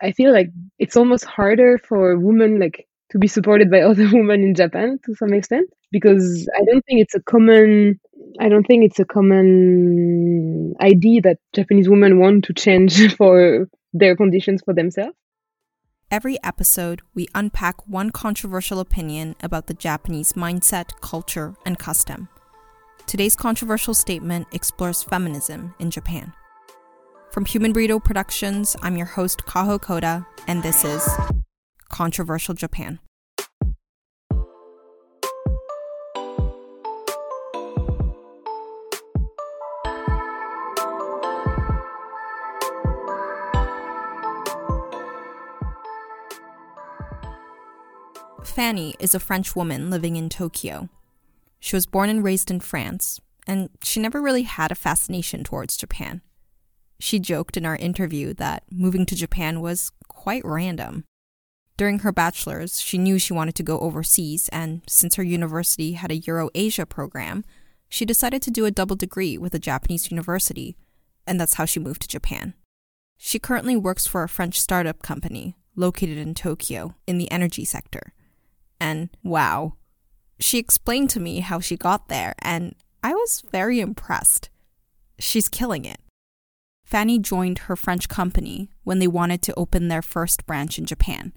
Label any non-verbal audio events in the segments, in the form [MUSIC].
I feel like it's almost harder for women like to be supported by [LAUGHS] other women in Japan to some extent because I don't think it's a common I don't think it's a common idea that Japanese women want to change [LAUGHS] for their conditions for themselves. Every episode, we unpack one controversial opinion about the Japanese mindset, culture, and custom. Today's controversial statement explores feminism in Japan. From Human Burrito Productions, I'm your host, Kaho Koda, and this is Controversial Japan. Fanny is a French woman living in Tokyo. She was born and raised in France, and she never really had a fascination towards Japan. She joked in our interview that moving to Japan was quite random. During her bachelor's, she knew she wanted to go overseas, and since her university had a Euro Asia program, she decided to do a double degree with a Japanese university, and that's how she moved to Japan. She currently works for a French startup company located in Tokyo in the energy sector. And wow, she explained to me how she got there, and I was very impressed. She's killing it. Fanny joined her French company when they wanted to open their first branch in Japan.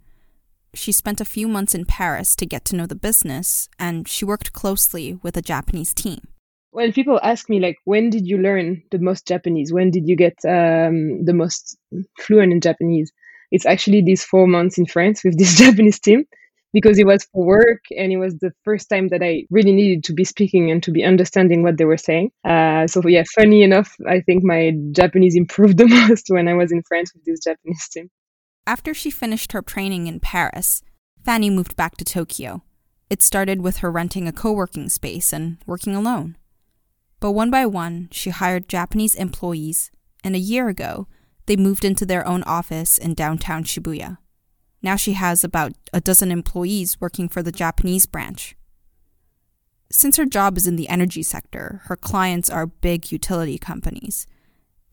She spent a few months in Paris to get to know the business, and she worked closely with a Japanese team. When people ask me, like, when did you learn the most Japanese? When did you get um, the most fluent in Japanese? It's actually these four months in France with this [LAUGHS] Japanese team because it was for work and it was the first time that I really needed to be speaking and to be understanding what they were saying. Uh, so yeah, funny enough, I think my Japanese improved [LAUGHS] the most when I was in France with this Japanese team. After she finished her training in Paris, Fanny moved back to Tokyo. It started with her renting a co working space and working alone. But one by one, she hired Japanese employees, and a year ago, they moved into their own office in downtown Shibuya. Now she has about a dozen employees working for the Japanese branch. Since her job is in the energy sector, her clients are big utility companies.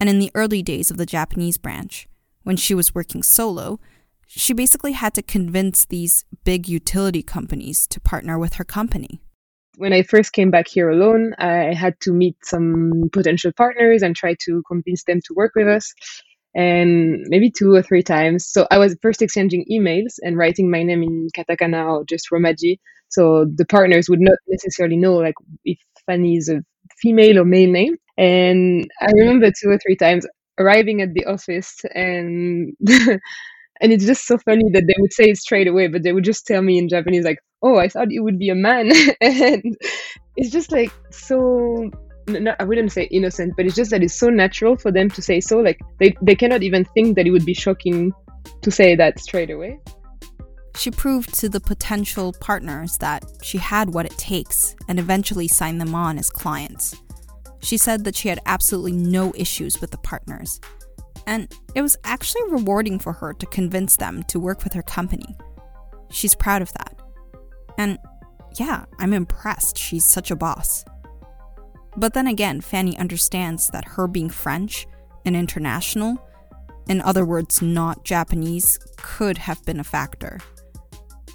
And in the early days of the Japanese branch, when she was working solo, she basically had to convince these big utility companies to partner with her company. When I first came back here alone, I had to meet some potential partners and try to convince them to work with us and maybe two or three times. So I was first exchanging emails and writing my name in katakana or just romaji. So the partners would not necessarily know like if Fanny is a female or male name. And I remember two or three times arriving at the office and [LAUGHS] and it's just so funny that they would say it straight away, but they would just tell me in Japanese like, "Oh, I thought it would be a man," [LAUGHS] and it's just like so no, I wouldn't say innocent, but it's just that it's so natural for them to say so. Like they, they cannot even think that it would be shocking to say that straight away. She proved to the potential partners that she had what it takes and eventually signed them on as clients. She said that she had absolutely no issues with the partners. And it was actually rewarding for her to convince them to work with her company. She's proud of that. And yeah, I'm impressed. She's such a boss. But then again, Fanny understands that her being French and international, in other words, not Japanese, could have been a factor.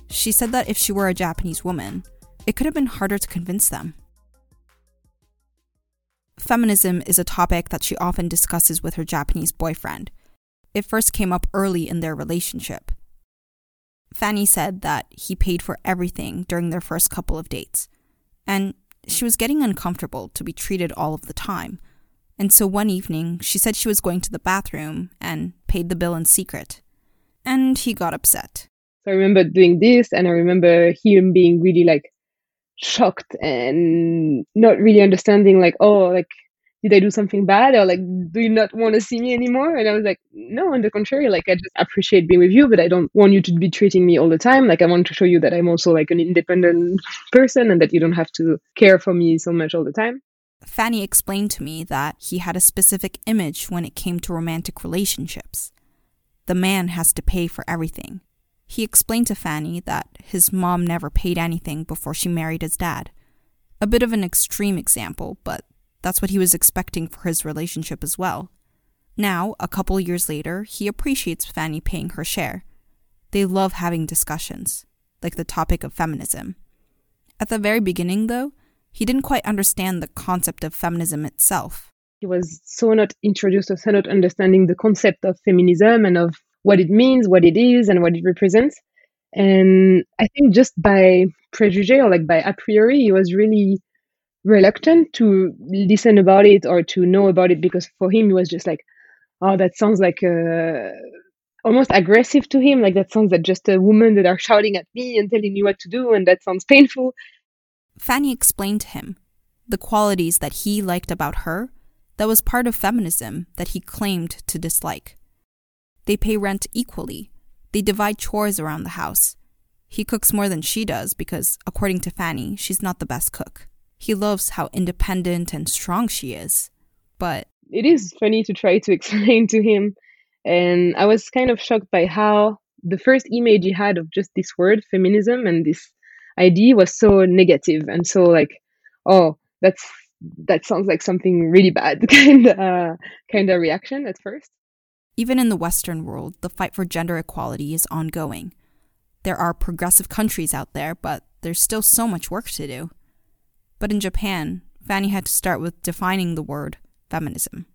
She said that if she were a Japanese woman, it could have been harder to convince them. Feminism is a topic that she often discusses with her Japanese boyfriend. It first came up early in their relationship. Fanny said that he paid for everything during their first couple of dates. And she was getting uncomfortable to be treated all of the time. And so one evening, she said she was going to the bathroom and paid the bill in secret. And he got upset. So I remember doing this, and I remember him being really like shocked and not really understanding, like, oh, like did I do something bad or like do you not want to see me anymore? And I was like, no, on the contrary, like I just appreciate being with you, but I don't want you to be treating me all the time. Like I want to show you that I'm also like an independent person and that you don't have to care for me so much all the time. Fanny explained to me that he had a specific image when it came to romantic relationships. The man has to pay for everything. He explained to Fanny that his mom never paid anything before she married his dad. A bit of an extreme example, but that's what he was expecting for his relationship as well. Now, a couple years later, he appreciates Fanny paying her share. They love having discussions, like the topic of feminism. At the very beginning, though, he didn't quite understand the concept of feminism itself. He was so not introduced or so not understanding the concept of feminism and of what it means, what it is, and what it represents. And I think just by prejudice or like by a priori, he was really reluctant to listen about it or to know about it because for him it was just like, oh, that sounds like uh, almost aggressive to him. Like that sounds like just a woman that are shouting at me and telling me what to do, and that sounds painful. Fanny explained to him the qualities that he liked about her that was part of feminism that he claimed to dislike. They pay rent equally. They divide chores around the house. He cooks more than she does because, according to Fanny, she's not the best cook. He loves how independent and strong she is. But it is funny to try to [LAUGHS] explain to him. And I was kind of shocked by how the first image he had of just this word, feminism, and this idea was so negative and so like, oh, that's that sounds like something really bad kind of uh, kind of reaction at first. Even in the Western world, the fight for gender equality is ongoing. There are progressive countries out there, but there's still so much work to do. But in Japan, Fanny had to start with defining the word feminism.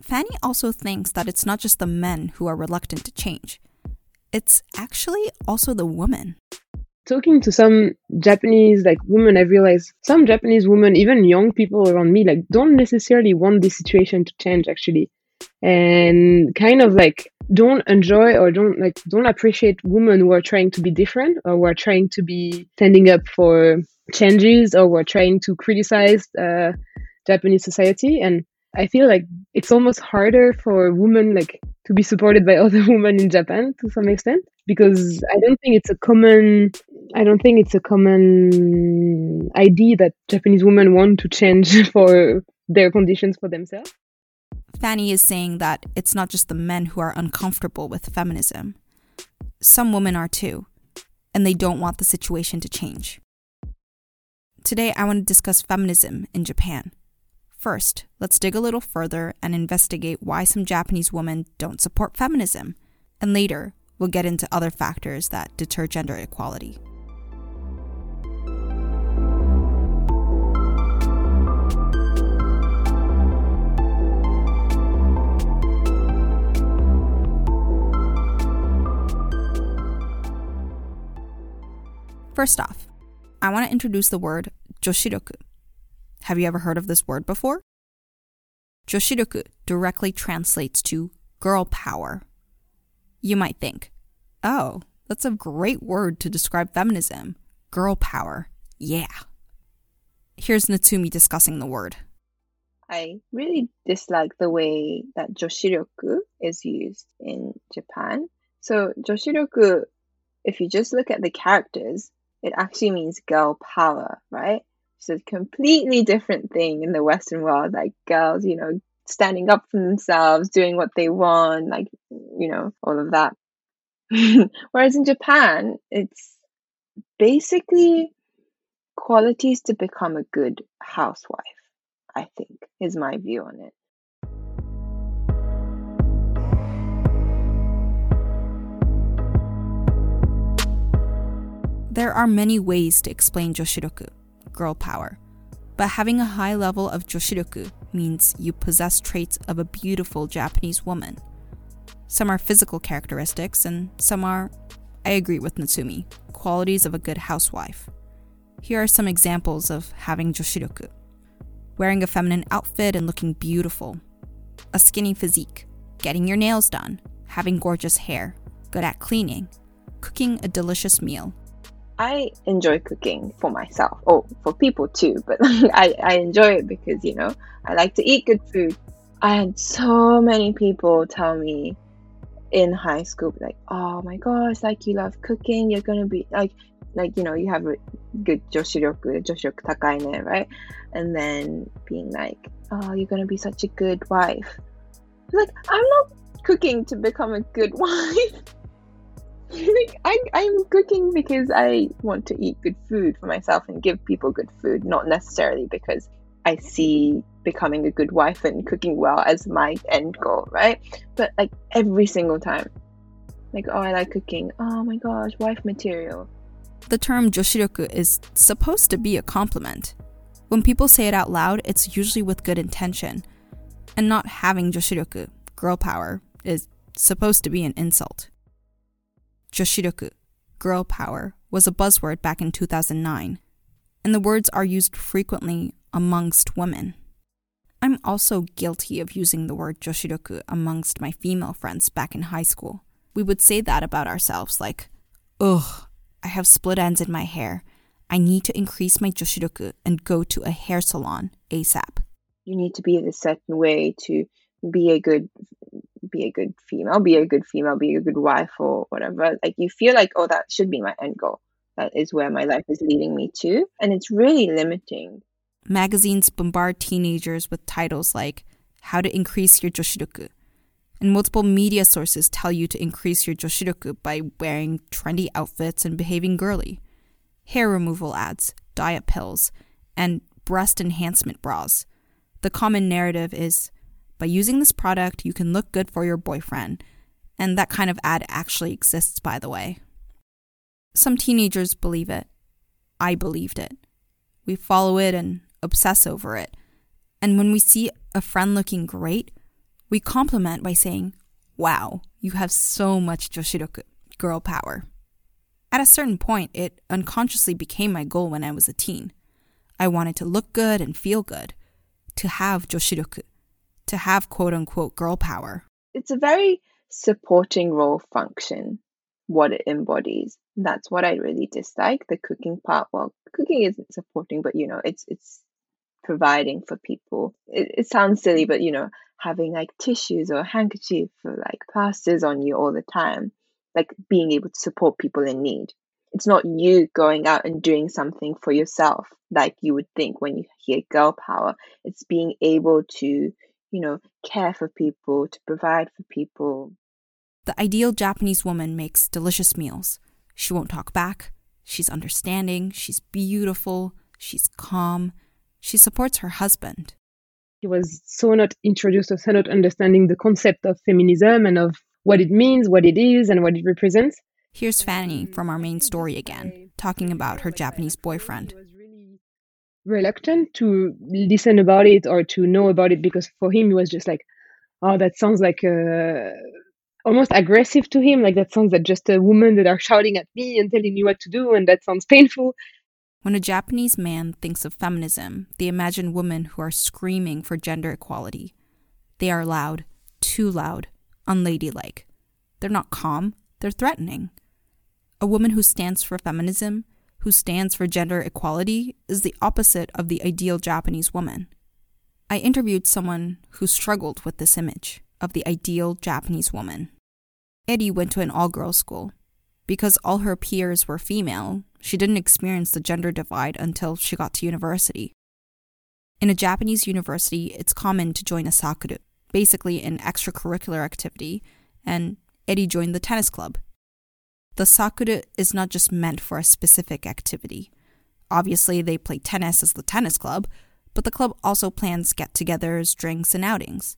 Fanny also thinks that it's not just the men who are reluctant to change. It's actually also the women. Talking to some Japanese like women, I realized some Japanese women, even young people around me, like don't necessarily want this situation to change actually. And kind of like don't enjoy or don't like don't appreciate women who are trying to be different or who are trying to be standing up for changes or who are trying to criticize uh, Japanese society. And I feel like it's almost harder for women like to be supported by [LAUGHS] other women in Japan to some extent because I don't think it's a common I don't think it's a common idea that Japanese women want to change [LAUGHS] for their conditions for themselves. Fanny is saying that it's not just the men who are uncomfortable with feminism. Some women are too, and they don't want the situation to change. Today, I want to discuss feminism in Japan. First, let's dig a little further and investigate why some Japanese women don't support feminism. And later, we'll get into other factors that deter gender equality. First off, I want to introduce the word joshiryoku. Have you ever heard of this word before? Joshiryoku directly translates to girl power. You might think, oh, that's a great word to describe feminism. Girl power. Yeah. Here's Natsumi discussing the word. I really dislike the way that joshiryoku is used in Japan. So, joshiryoku, if you just look at the characters, it actually means girl power, right? It's a completely different thing in the Western world, like girls, you know, standing up for themselves, doing what they want, like, you know, all of that. [LAUGHS] Whereas in Japan, it's basically qualities to become a good housewife, I think, is my view on it. There are many ways to explain Joshiryoku girl power. But having a high level of joshiryoku means you possess traits of a beautiful Japanese woman. Some are physical characteristics, and some are, I agree with Natsumi, qualities of a good housewife. Here are some examples of having joshiryoku wearing a feminine outfit and looking beautiful, a skinny physique, getting your nails done, having gorgeous hair, good at cleaning, cooking a delicious meal, I enjoy cooking for myself, or for people too, but [LAUGHS] I, I enjoy it because, you know, I like to eat good food. I had so many people tell me in high school, like, oh my gosh, like you love cooking, you're gonna be like, like, you know, you have a good joshiryoku, joshiryoku takai ne, right? And then being like, oh, you're gonna be such a good wife. Like, I'm not cooking to become a good [LAUGHS] wife. I, I'm cooking because I want to eat good food for myself and give people good food, not necessarily because I see becoming a good wife and cooking well as my end goal, right? But like every single time, like, oh, I like cooking. Oh my gosh, wife material. The term joshiryoku is supposed to be a compliment. When people say it out loud, it's usually with good intention. And not having joshiryoku, girl power, is supposed to be an insult. Joshiryoku, girl power, was a buzzword back in 2009, and the words are used frequently amongst women. I'm also guilty of using the word joshiryoku amongst my female friends back in high school. We would say that about ourselves, like, ugh, I have split ends in my hair. I need to increase my joshiryoku and go to a hair salon ASAP. You need to be a certain way to be a good be a good female, be a good female, be a good wife or whatever. Like you feel like, oh, that should be my end goal. That is where my life is leading me to. And it's really limiting. Magazines bombard teenagers with titles like How to Increase Your Joshiryoku. And multiple media sources tell you to increase your Joshiryoku by wearing trendy outfits and behaving girly. Hair removal ads, diet pills, and breast enhancement bras. The common narrative is by using this product, you can look good for your boyfriend. And that kind of ad actually exists, by the way. Some teenagers believe it. I believed it. We follow it and obsess over it. And when we see a friend looking great, we compliment by saying, Wow, you have so much Joshiryoku, girl power. At a certain point, it unconsciously became my goal when I was a teen. I wanted to look good and feel good, to have Joshiryoku to have quote unquote girl power? It's a very supporting role function, what it embodies. That's what I really dislike. The cooking part, well, cooking isn't supporting, but you know, it's it's providing for people. It, it sounds silly, but you know, having like tissues or handkerchief or like plasters on you all the time, like being able to support people in need. It's not you going out and doing something for yourself like you would think when you hear girl power. It's being able to you know, care for people, to provide for people. The ideal Japanese woman makes delicious meals. She won't talk back. She's understanding. She's beautiful. She's calm. She supports her husband. He was so not introduced or so not understanding the concept of feminism and of what it means, what it is, and what it represents. Here's Fanny from our main story again, talking about her Japanese boyfriend reluctant to listen about it or to know about it because for him it was just like oh that sounds like uh, almost aggressive to him like that sounds like just a woman that are shouting at me and telling me what to do and that sounds painful. When a japanese man thinks of feminism they imagine women who are screaming for gender equality. They are loud too loud unladylike. They're not calm they're threatening. A woman who stands for feminism who stands for gender equality, is the opposite of the ideal Japanese woman. I interviewed someone who struggled with this image of the ideal Japanese woman. Eddie went to an all girls school. Because all her peers were female, she didn't experience the gender divide until she got to university. In a Japanese university, it's common to join a sakuru, basically an extracurricular activity, and Eddie joined the tennis club the sakuru is not just meant for a specific activity. Obviously, they play tennis as the tennis club, but the club also plans get togethers, drinks, and outings.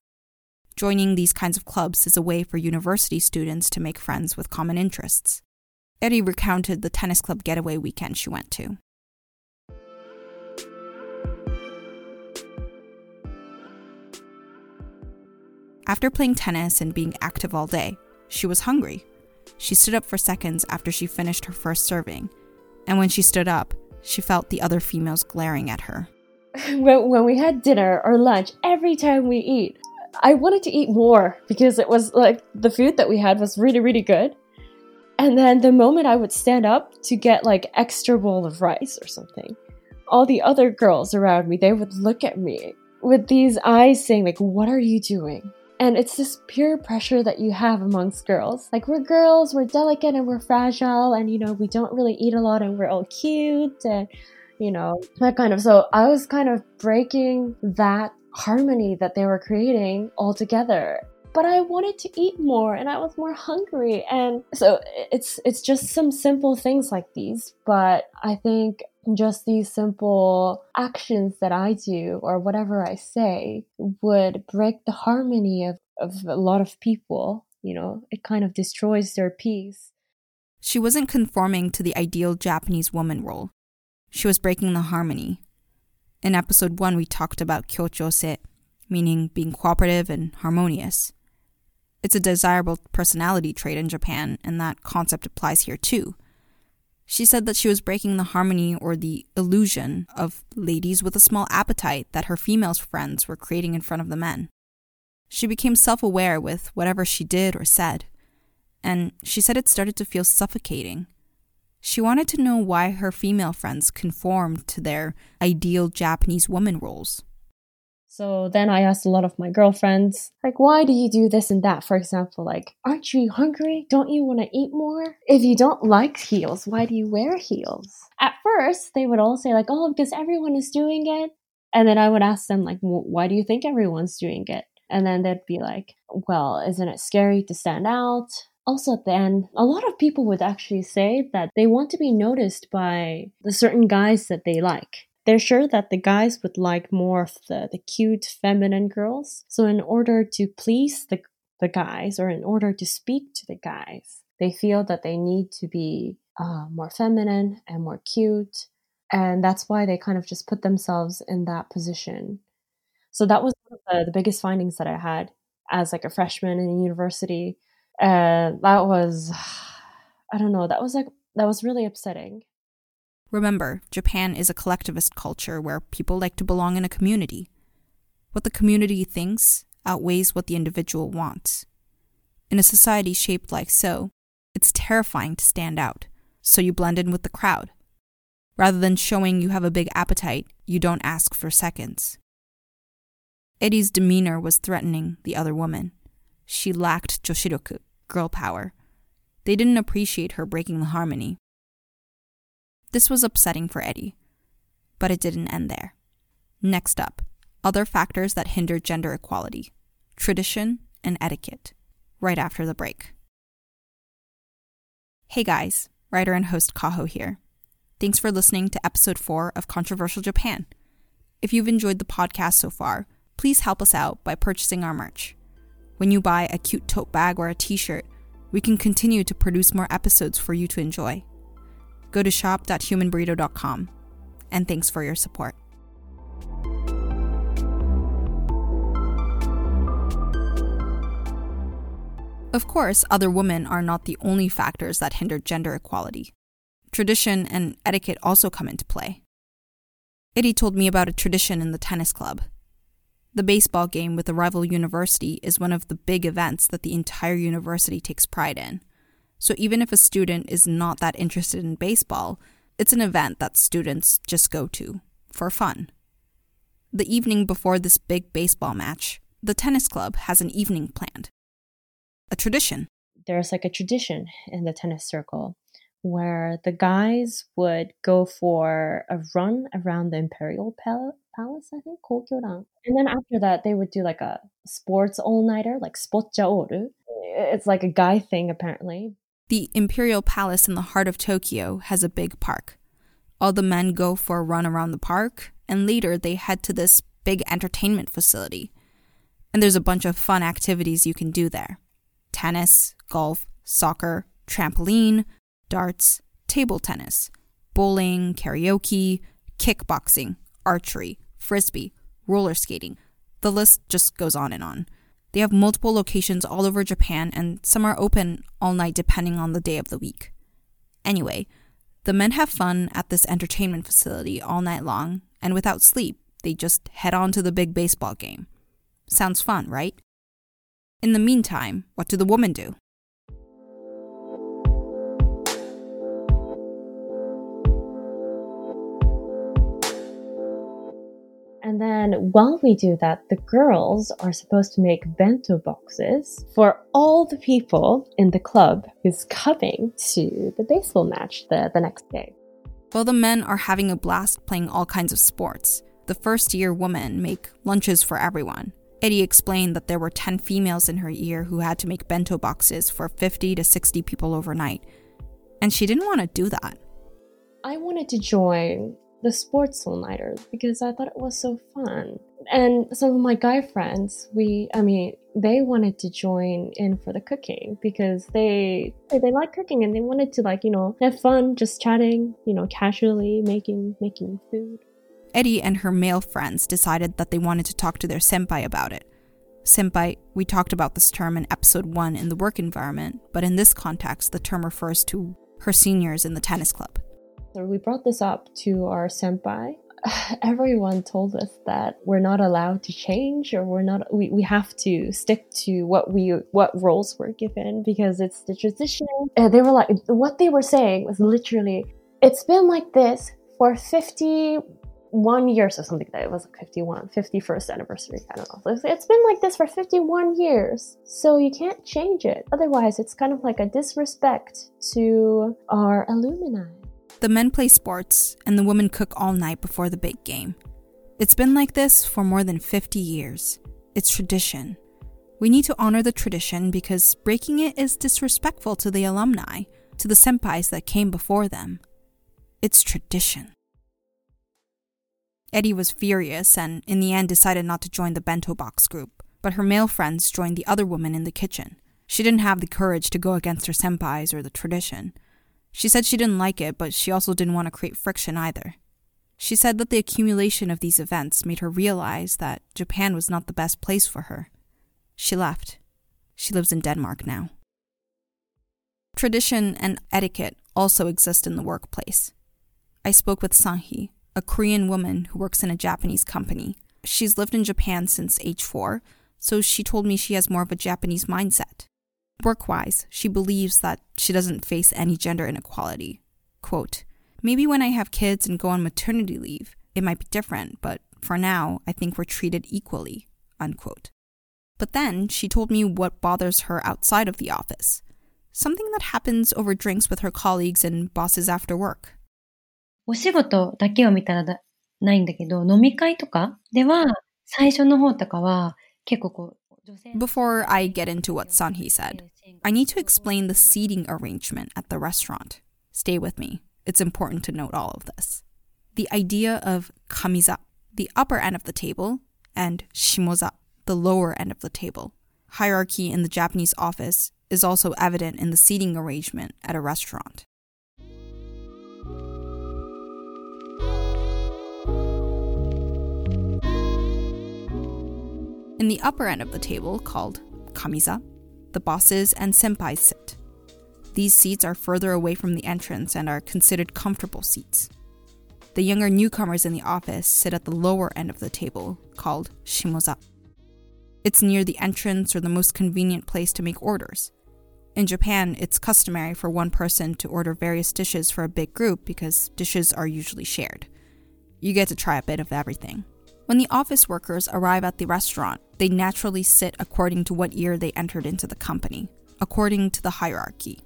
Joining these kinds of clubs is a way for university students to make friends with common interests. Eddie recounted the tennis club getaway weekend she went to. After playing tennis and being active all day, she was hungry. She stood up for seconds after she finished her first serving, and when she stood up, she felt the other females glaring at her. [LAUGHS] When, when we had dinner or lunch, every time we eat, I wanted to eat more because it was like the food that we had was really, really good. And then the moment I would stand up to get like extra bowl of rice or something, all the other girls around me, they would look at me with these eyes saying like, what are you doing? And it's this pure pressure that you have amongst girls. Like, we're girls, we're delicate and we're fragile, and you know, we don't really eat a lot and we're all cute, and you know, that kind of. So, I was kind of breaking that harmony that they were creating all together. but I wanted to eat more and I was more hungry. And so it's it's just some simple things like these, but I think just these simple actions that I do or whatever I say would break the harmony of, of a lot of people. You know, it kind of destroys their peace. She wasn't conforming to the ideal Japanese woman role. She was breaking the harmony. In episode 1, we talked about kyochose, meaning being cooperative and harmonious. It's a desirable personality trait in Japan, and that concept applies here too. She said that she was breaking the harmony or the illusion of ladies with a small appetite that her female friends were creating in front of the men. She became self aware with whatever she did or said, and she said it started to feel suffocating. She wanted to know why her female friends conformed to their ideal Japanese woman roles. So then I asked a lot of my girlfriends, like, why do you do this and that? For example, like, aren't you hungry? Don't you want to eat more? If you don't like heels, why do you wear heels? At first, they would all say, like, oh, because everyone is doing it. And then I would ask them, like, why do you think everyone's doing it? And then they'd be like, well, isn't it scary to stand out? Also, then a lot of people would actually say that they want to be noticed by the certain guys that they like they're sure that the guys would like more of the, the cute feminine girls. So in order to please the, the guys or in order to speak to the guys, they feel that they need to be uh, more feminine and more cute. And that's why they kind of just put themselves in that position. So that was the, the biggest findings that I had as like a freshman in university. And that was, [SIGHS] I don't know, that was like, that was really upsetting. Remember, Japan is a collectivist culture where people like to belong in a community. What the community thinks outweighs what the individual wants. In a society shaped like so, it's terrifying to stand out, so you blend in with the crowd. Rather than showing you have a big appetite, you don't ask for seconds. Eddie's demeanor was threatening the other woman. She lacked joshiryoku, girl power. They didn't appreciate her breaking the harmony. This was upsetting for Eddie. But it didn't end there. Next up, other factors that hinder gender equality tradition and etiquette, right after the break. Hey guys, writer and host Kaho here. Thanks for listening to episode 4 of Controversial Japan. If you've enjoyed the podcast so far, please help us out by purchasing our merch. When you buy a cute tote bag or a t shirt, we can continue to produce more episodes for you to enjoy go to shop.humanburrito.com. And thanks for your support. Of course, other women are not the only factors that hinder gender equality. Tradition and etiquette also come into play. Eddie told me about a tradition in the tennis club. The baseball game with a rival university is one of the big events that the entire university takes pride in. So even if a student is not that interested in baseball, it's an event that students just go to for fun. The evening before this big baseball match, the tennis club has an evening planned. A tradition. There's like a tradition in the tennis circle where the guys would go for a run around the Imperial Pal- Palace, I think, Kokyoran. And then after that, they would do like a sports all nighter, like Spocha Oru. It's like a guy thing, apparently. The Imperial Palace in the heart of Tokyo has a big park. All the men go for a run around the park, and later they head to this big entertainment facility. And there's a bunch of fun activities you can do there tennis, golf, soccer, trampoline, darts, table tennis, bowling, karaoke, kickboxing, archery, frisbee, roller skating. The list just goes on and on. They have multiple locations all over Japan, and some are open all night depending on the day of the week. Anyway, the men have fun at this entertainment facility all night long, and without sleep, they just head on to the big baseball game. Sounds fun, right? In the meantime, what do the women do? And then while we do that, the girls are supposed to make bento boxes for all the people in the club who's coming to the baseball match the, the next day. While the men are having a blast playing all kinds of sports, the first year women make lunches for everyone. Eddie explained that there were 10 females in her year who had to make bento boxes for 50 to 60 people overnight, and she didn't want to do that. I wanted to join the sports all nighters because I thought it was so fun. And some of my guy friends, we, I mean, they wanted to join in for the cooking because they they like cooking and they wanted to like you know have fun just chatting you know casually making making food Eddie and her male friends decided that they wanted to talk to their senpai about it. Senpai, we talked about this term in episode 1 in the work environment, but in this context, the term refers to her seniors in the tennis club. We brought this up to our senpai. [SIGHS] Everyone told us that we're not allowed to change or we're not we, we have to stick to what we what roles we're given because it's the tradition. And they were like what they were saying was literally it's been like this for 51 years or something that. It was 51 51st anniversary i don't know. It's been like this for 51 years. So you can't change it. Otherwise it's kind of like a disrespect to our alumni the men play sports and the women cook all night before the big game. It's been like this for more than 50 years. It's tradition. We need to honor the tradition because breaking it is disrespectful to the alumni to the senpais that came before them. It's tradition. Eddie was furious and, in the end, decided not to join the bento box group, but her male friends joined the other women in the kitchen. She didn't have the courage to go against her senpais or the tradition. She said she didn't like it, but she also didn't want to create friction either. She said that the accumulation of these events made her realize that Japan was not the best place for her. She left. She lives in Denmark now. Tradition and etiquette also exist in the workplace. I spoke with Sanhi, a Korean woman who works in a Japanese company. She's lived in Japan since age four, so she told me she has more of a Japanese mindset. Work wise, she believes that she doesn't face any gender inequality. Quote, Maybe when I have kids and go on maternity leave, it might be different, but for now, I think we're treated equally. Unquote. But then she told me what bothers her outside of the office something that happens over drinks with her colleagues and bosses after work. お仕事だけを見たらないんだけど、飲み会とかでは、最初の方とかは、結構こう、 before I get into what Sanhi said, I need to explain the seating arrangement at the restaurant. Stay with me. It's important to note all of this. The idea of kamiza, the upper end of the table, and shimoza, the lower end of the table. Hierarchy in the Japanese office is also evident in the seating arrangement at a restaurant. In the upper end of the table, called kamiza, the bosses and senpais sit. These seats are further away from the entrance and are considered comfortable seats. The younger newcomers in the office sit at the lower end of the table, called shimoza. It's near the entrance or the most convenient place to make orders. In Japan, it's customary for one person to order various dishes for a big group because dishes are usually shared. You get to try a bit of everything. When the office workers arrive at the restaurant, they naturally sit according to what year they entered into the company, according to the hierarchy.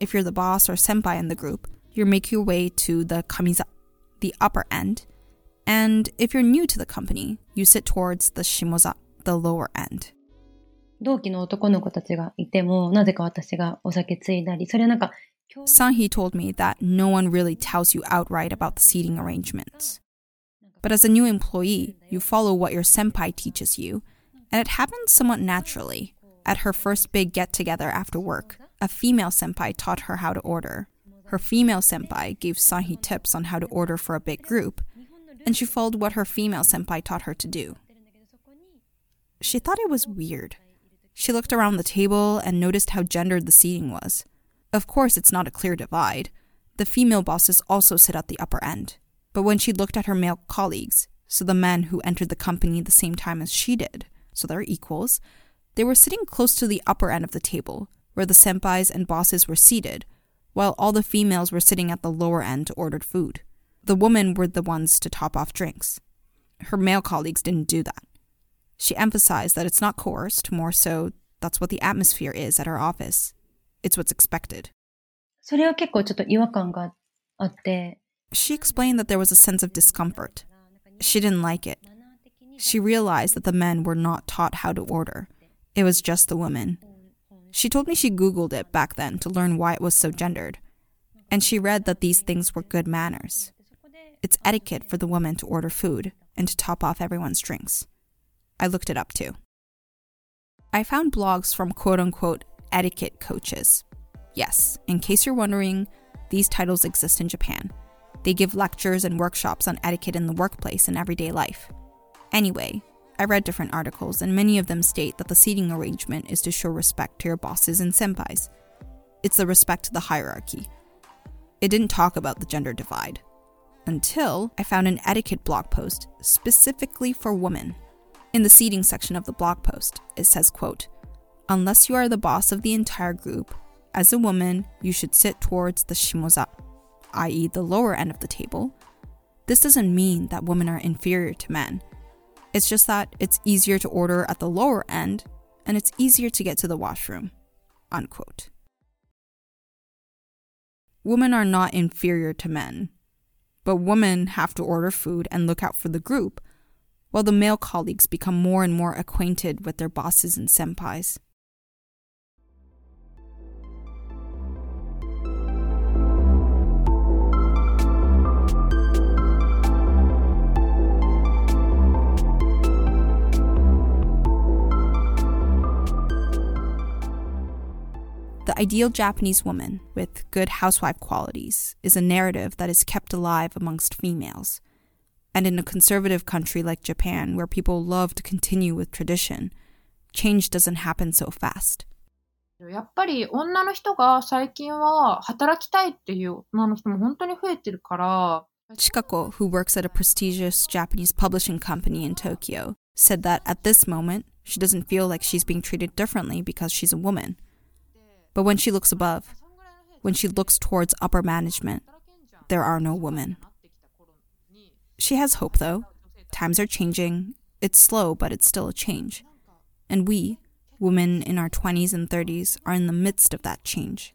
If you're the boss or senpai in the group, you make your way to the kamiza, the upper end, and if you're new to the company, you sit towards the shimoza, the lower end. 同期の男の子たちがいても、なぜか私がお酒ついだり、それはなんか、Sanhi told me that no one really tells you outright about the seating arrangements. But as a new employee, you follow what your senpai teaches you, and it happened somewhat naturally. At her first big get together after work, a female senpai taught her how to order. Her female senpai gave Sanhi tips on how to order for a big group, and she followed what her female senpai taught her to do. She thought it was weird. She looked around the table and noticed how gendered the seating was. Of course, it's not a clear divide. The female bosses also sit at the upper end. But when she looked at her male colleagues, so the men who entered the company the same time as she did, so they're equals, they were sitting close to the upper end of the table, where the senpais and bosses were seated, while all the females were sitting at the lower end to order food. The women were the ones to top off drinks. Her male colleagues didn't do that. She emphasized that it's not coerced, more so, that's what the atmosphere is at her office. It's what's expected. それは結構ちょっと違和感があって、 she explained that there was a sense of discomfort. She didn't like it. she realized that the men were not taught how to order. It was just the women. She told me she Googled it back then to learn why it was so gendered. And she read that these things were good manners. It's etiquette for the woman to order food and to top off everyone's drinks. I looked it up too. I found blogs from quote unquote etiquette coaches. Yes, in case you're wondering, these titles exist in Japan. They give lectures and workshops on etiquette in the workplace and everyday life. Anyway, I read different articles, and many of them state that the seating arrangement is to show respect to your bosses and senpais. It's the respect to the hierarchy. It didn't talk about the gender divide. Until I found an etiquette blog post specifically for women. In the seating section of the blog post, it says, quote, Unless you are the boss of the entire group, as a woman, you should sit towards the shimoza, i.e., the lower end of the table. This doesn't mean that women are inferior to men. It's just that it's easier to order at the lower end and it's easier to get to the washroom. Unquote. Women are not inferior to men, but women have to order food and look out for the group, while the male colleagues become more and more acquainted with their bosses and senpais. ideal Japanese woman, with good housewife qualities, is a narrative that is kept alive amongst females. And in a conservative country like Japan, where people love to continue with tradition, change doesn't happen so fast. やっぱり女の人が最近は働きたいっていう女の人も本当に増えてるから。Chikako, who works at a prestigious Japanese publishing company in Tokyo, said that at this moment, she doesn't feel like she's being treated differently because she's a woman. But when she looks above, when she looks towards upper management, there are no women. She has hope, though. Times are changing. It's slow, but it's still a change. And we, women in our 20s and 30s, are in the midst of that change.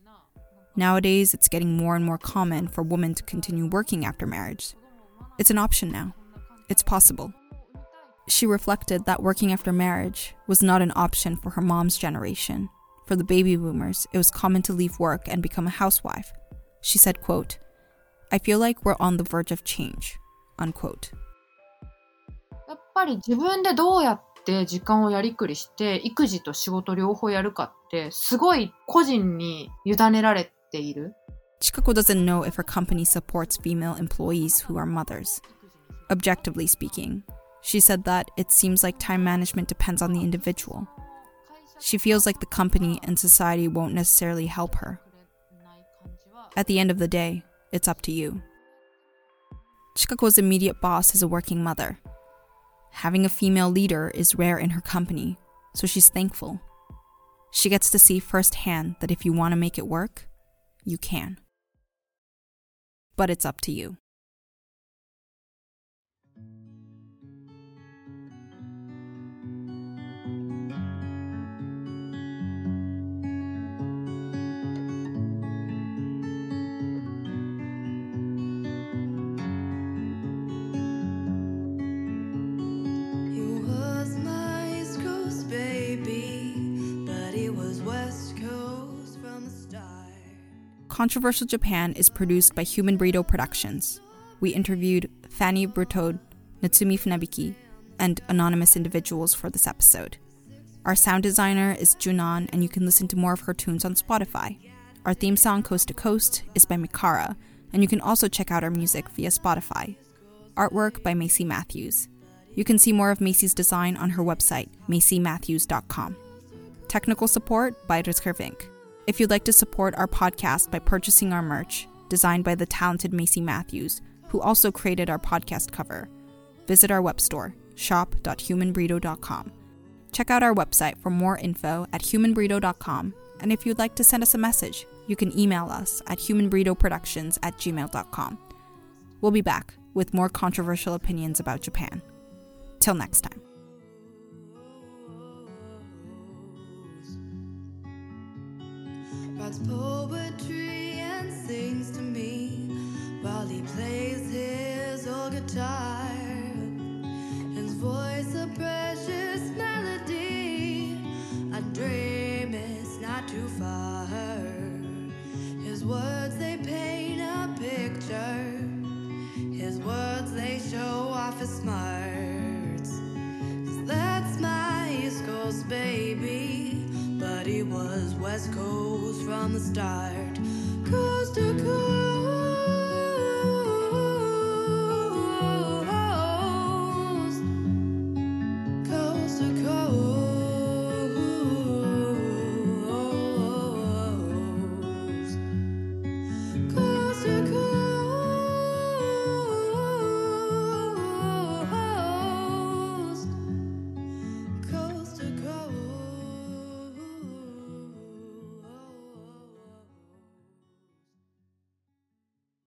Nowadays, it's getting more and more common for women to continue working after marriage. It's an option now. It's possible. She reflected that working after marriage was not an option for her mom's generation for the baby boomers, it was common to leave work and become a housewife. She said, quote, I feel like we're on the verge of change, unquote. やっぱり自分でどうやって時間をやりくりして育児と仕事両方やるかってすごい個人に委ねられている。Chikako doesn't know if her company supports female employees who are mothers. Objectively speaking, she said that it seems like time management depends on the individual. She feels like the company and society won't necessarily help her. At the end of the day, it's up to you. Chikako's immediate boss is a working mother. Having a female leader is rare in her company, so she's thankful. She gets to see firsthand that if you want to make it work, you can. But it's up to you. Controversial Japan is produced by Human Burrito Productions. We interviewed Fanny Bertode, Natsumi Funabiki, and anonymous individuals for this episode. Our sound designer is Junon, and you can listen to more of her tunes on Spotify. Our theme song, Coast to Coast, is by Mikara, and you can also check out our music via Spotify. Artwork by Macy Matthews. You can see more of Macy's design on her website, macymatthews.com. Technical support by Rizker Inc. If you'd like to support our podcast by purchasing our merch, designed by the talented Macy Matthews, who also created our podcast cover, visit our web store, shop.humanburrito.com. Check out our website for more info at humanburrito.com, and if you'd like to send us a message, you can email us at humanburritoproductions at gmail.com. We'll be back with more controversial opinions about Japan. Till next time. Writes poetry and sings to me while he plays his old guitar. From the start.